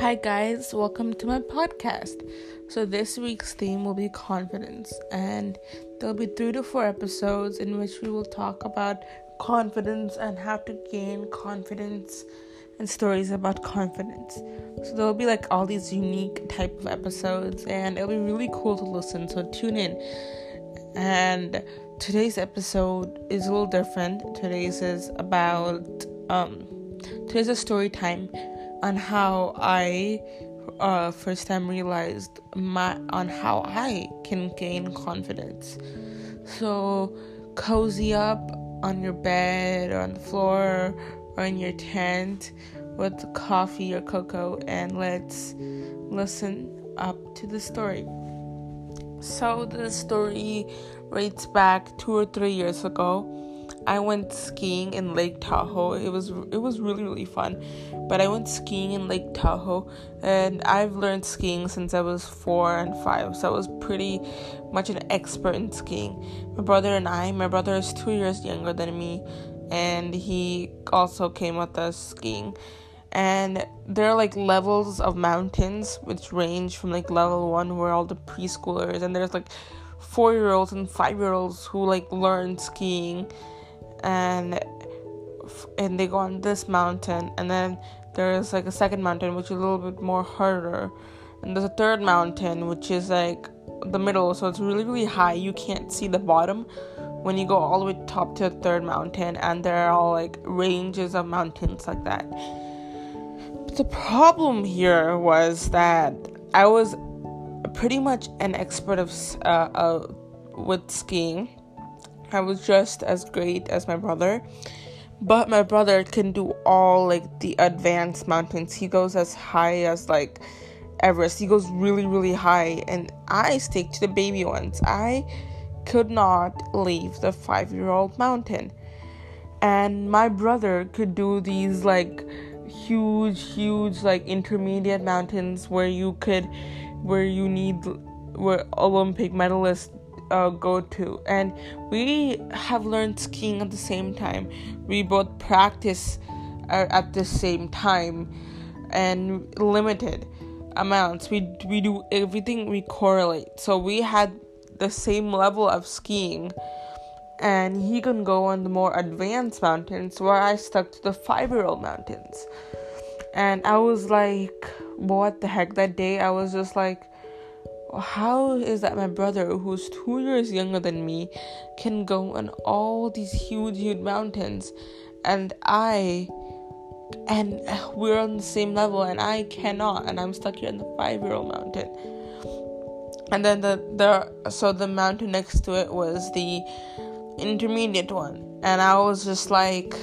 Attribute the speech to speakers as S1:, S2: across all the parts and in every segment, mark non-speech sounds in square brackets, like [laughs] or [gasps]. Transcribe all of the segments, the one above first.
S1: Hi, guys, welcome to my podcast. So, this week's theme will be confidence, and there'll be three to four episodes in which we will talk about confidence and how to gain confidence and stories about confidence. So, there'll be like all these unique type of episodes, and it'll be really cool to listen. So, tune in. And today's episode is a little different. Today's is about um, today's a story time on how I uh, first time realized my on how I can gain confidence. So cozy up on your bed or on the floor or in your tent with coffee or cocoa and let's listen up to the story. So the story rates back two or three years ago I went skiing in Lake Tahoe. It was it was really really fun. But I went skiing in Lake Tahoe and I've learned skiing since I was 4 and 5. So I was pretty much an expert in skiing. My brother and I, my brother is 2 years younger than me and he also came with us skiing. And there are like levels of mountains which range from like level 1 where all the preschoolers and there's like 4 year olds and 5 year olds who like learn skiing and and they go on this mountain and then there's like a second mountain which is a little bit more harder. And there's a third mountain which is like the middle so it's really really high. You can't see the bottom when you go all the way top to the third mountain and there are all like ranges of mountains like that. But the problem here was that i was pretty much an expert of uh, uh, with skiing I was just as great as my brother. But my brother can do all like the advanced mountains. He goes as high as like Everest. He goes really, really high. And I stick to the baby ones. I could not leave the five year old mountain. And my brother could do these like huge, huge, like intermediate mountains where you could, where you need, where Olympic medalists uh, go to. And we have learned skiing at the same time. We both practice uh, at the same time and limited amounts. We we do everything we correlate. So we had the same level of skiing and he can go on the more advanced mountains where I stuck to the five year old mountains. And I was like, what the heck? That day I was just like, how is that my brother, who's two years younger than me, can go on all these huge, huge mountains, and I, and we're on the same level, and I cannot, and I'm stuck here in the five-year-old mountain. And then the the so the mountain next to it was the intermediate one, and I was just like,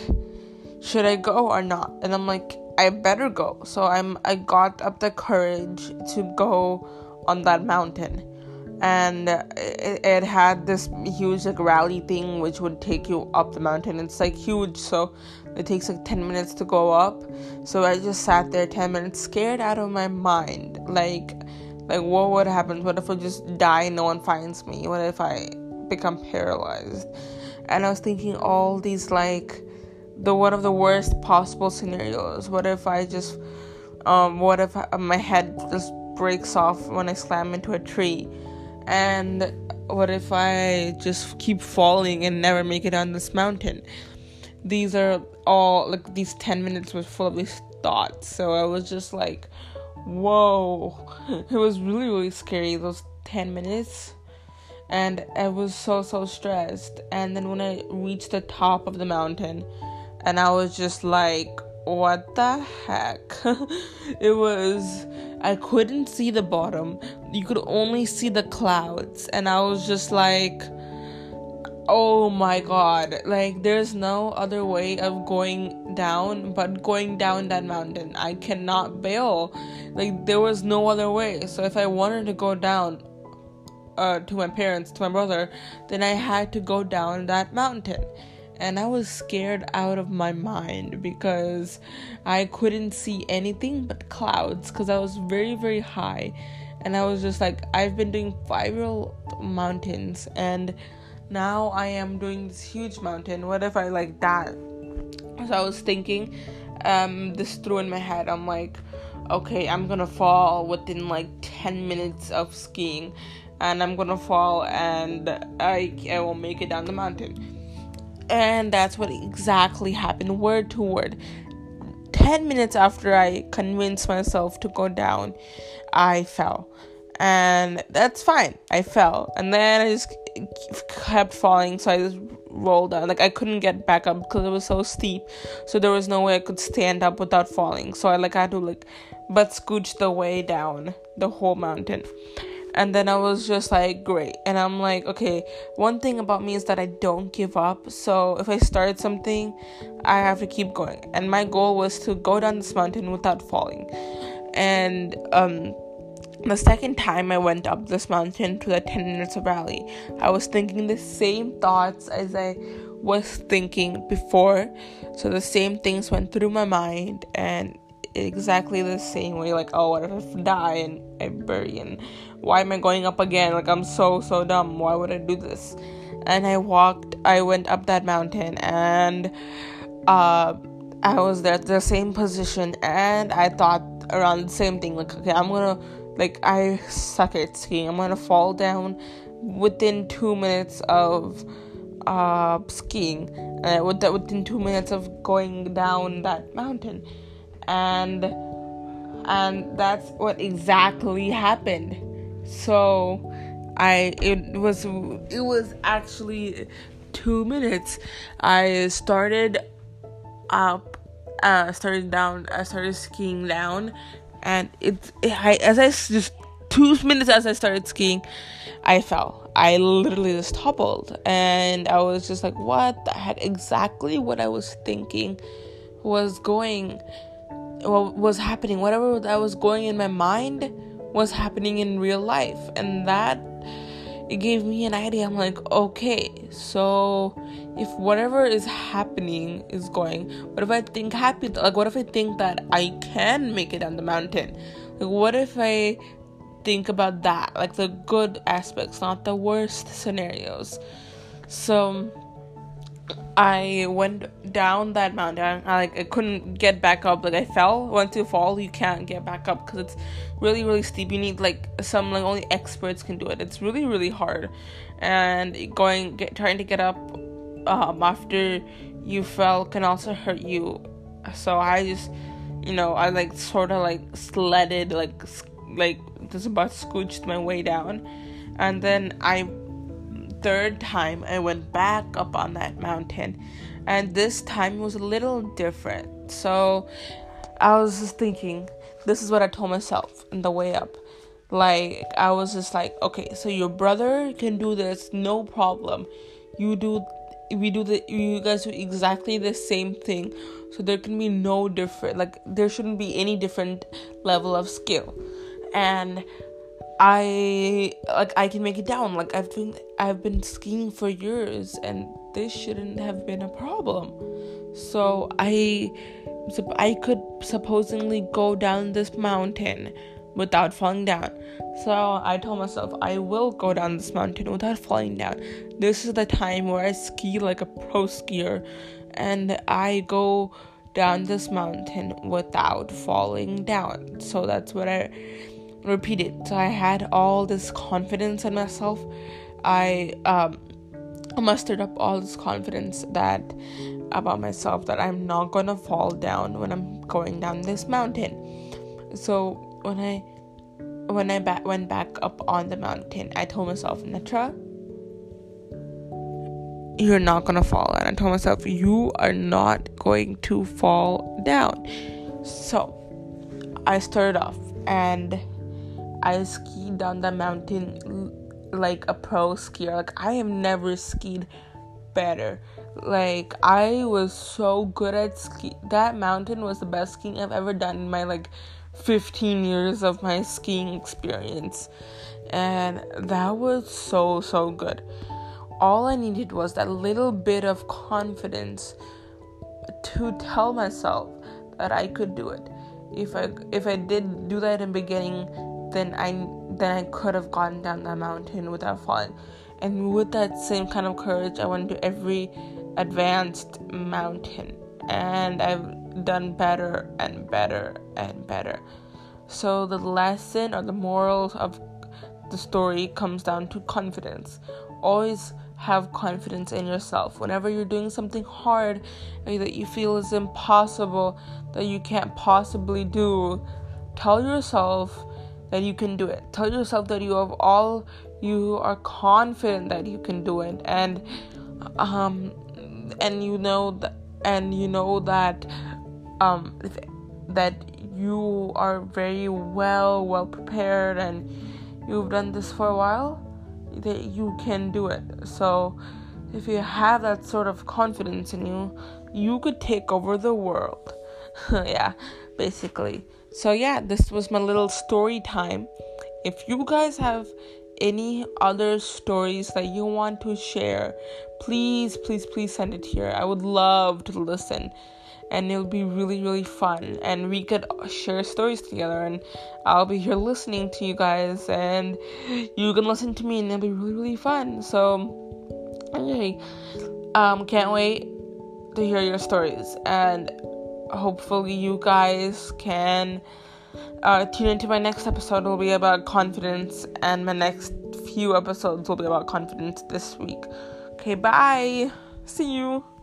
S1: should I go or not? And I'm like, I better go. So I'm I got up the courage to go on that mountain. And it, it, had this huge like rally thing which would take you up the mountain. It's like huge so it takes like 10 minutes to go up. So i just sat there 10 minutes scared out of my mind. Like like what would happen? What if i just die? No one finds me. What if i become paralyzed? And i was thinking all these like the one of the worst possible scenarios. What if i just um what if my head just breaks off when I slam into a tree? And what if I just keep falling and never make it on this mountain? These are all like these 10 minutes were full of these thoughts. So I was just like, whoa. [laughs] It was really, really scary, those 10 minutes. And I was so, so stressed. And then when I reached the top of the mountain, and I was just like, what the heck? [laughs] it was I couldn't see the bottom. You could only see the clouds and I was just like oh my god. Like there's no other way of going down but going down that mountain. I cannot bail. Like there was no other way. So if I wanted to go down uh, to my parents, to my brother, then I had to go down that mountain and I was scared out of my mind because I couldn't see anything but clouds because I was very, very high. And I was just like, I've been doing old mountains, and now I am doing this huge mountain. What if I like that? So I was thinking um, this through in my head. I'm like, okay, I'm gonna fall within like 10 minutes of skiing, and I'm gonna fall and I, I will make it down the mountain. And that's what exactly happened, word to word. 10 minutes after I convinced myself to go down, I fell. And that's fine. I fell. And then I just kept falling, so I just rolled down. Like I couldn't get back up because it was so steep. So there was no way I could stand up without falling. So I like had to like but scooch the way down the whole mountain and then I was just like, great. And I'm like, okay, one thing about me is that I don't give up. So if I start something, I have to keep going. And my goal was to go down this mountain without falling. And um, the second time I went up this mountain to the 10 minutes of rally, I was thinking the same thoughts as I was thinking before. So the same things went through my mind, and exactly the same way like oh what if i die and i bury and why am i going up again? Like i'm so so dumb. Why would i do this? And i walked i went up that mountain and uh i was there at the same position and i thought around the same thing like okay i'm gonna like i suck at skiing. I'm gonna fall down within two minutes of uh skiing uh, within two minutes of going down that mountain and and that's what exactly happened. So i it was it was actually two minutes. I started up uh started down i started skiing down and it, it i as i just two minutes as i started skiing i fell. I literally just toppled and i was just like what the heck? Exactly what i was thinking was going what was happening, whatever that was going in my mind was happening in real life. And that it gave me an idea. I'm like, okay, so if whatever is happening is going, what if I think happy? Like, what if I think that I can make it down the mountain? Like, what if I think about that, like the good aspects, not the worst scenarios? So I went down that mountain. I like I couldn't get back up. Like I fell. Once you fall, you can't get back up because it's really really steep. You need like some like only experts can do it. It's really really hard, and going get trying to get up um, after you fell can also hurt you. So I just you know I like sort of like sledded like like just about scooched my way down, and then I third time I went back up on that mountain, and this time was a little different. So I was just thinking, this is what I told myself in the way up. Like, I was just like, okay, so your brother can do this, no problem. You do, we do the, you guys do exactly the same thing. So there can be no different, like, there shouldn't be any different level of skill. And I like I can make it down. Like I've been I've been skiing for years and this shouldn't have been a problem. So I I could supposedly go down this mountain without falling down. So I told myself I will go down this mountain without falling down. This is the time where I ski like a pro skier and I go down this mountain without falling down. So that's what I repeated. So I had all this confidence in myself. I um, mustered up all this confidence that about myself that I'm not gonna fall down when I'm going down this mountain. So when I when I ba- went back up on the mountain, I told myself, Netra, you're not gonna fall. And I told myself, you are not going to fall down. So I started off and I skied down the mountain like a pro skier. Like I have never skied better. Like I was so good at ski. That mountain was the best skiing I've ever done in my like 15 years of my skiing experience. And that was so so good. All I needed was that little bit of confidence to tell myself that I could do it. If I if I did do that in the beginning, then I then I could have gone down that mountain without falling. And with that same kind of courage, I went to every advanced mountain, and I've done better and better and better. So the lesson or the moral of the story comes down to confidence. Always have confidence in yourself. Whenever you're doing something hard that you feel is impossible, that you can't possibly do, tell yourself that you can do it. Tell yourself that you have all you are confident that you can do it. And um and you know that and you know that um that you are very well well prepared and you've done this for a while that you can do it. So if you have that sort of confidence in you you could take over the world. [laughs] Yeah basically so yeah this was my little story time if you guys have any other stories that you want to share, please, please, please send it here. I would love to listen and it'll be really, really fun. And we could share stories together, and I'll be here listening to you guys, and [gasps] you can listen to me, and it'll be really, really fun. So, okay, um, can't wait to hear your stories, and hopefully, you guys can uh, tune into my next episode. Will be about confidence, and my next few episodes will be about confidence this week. Okay, bye. See you.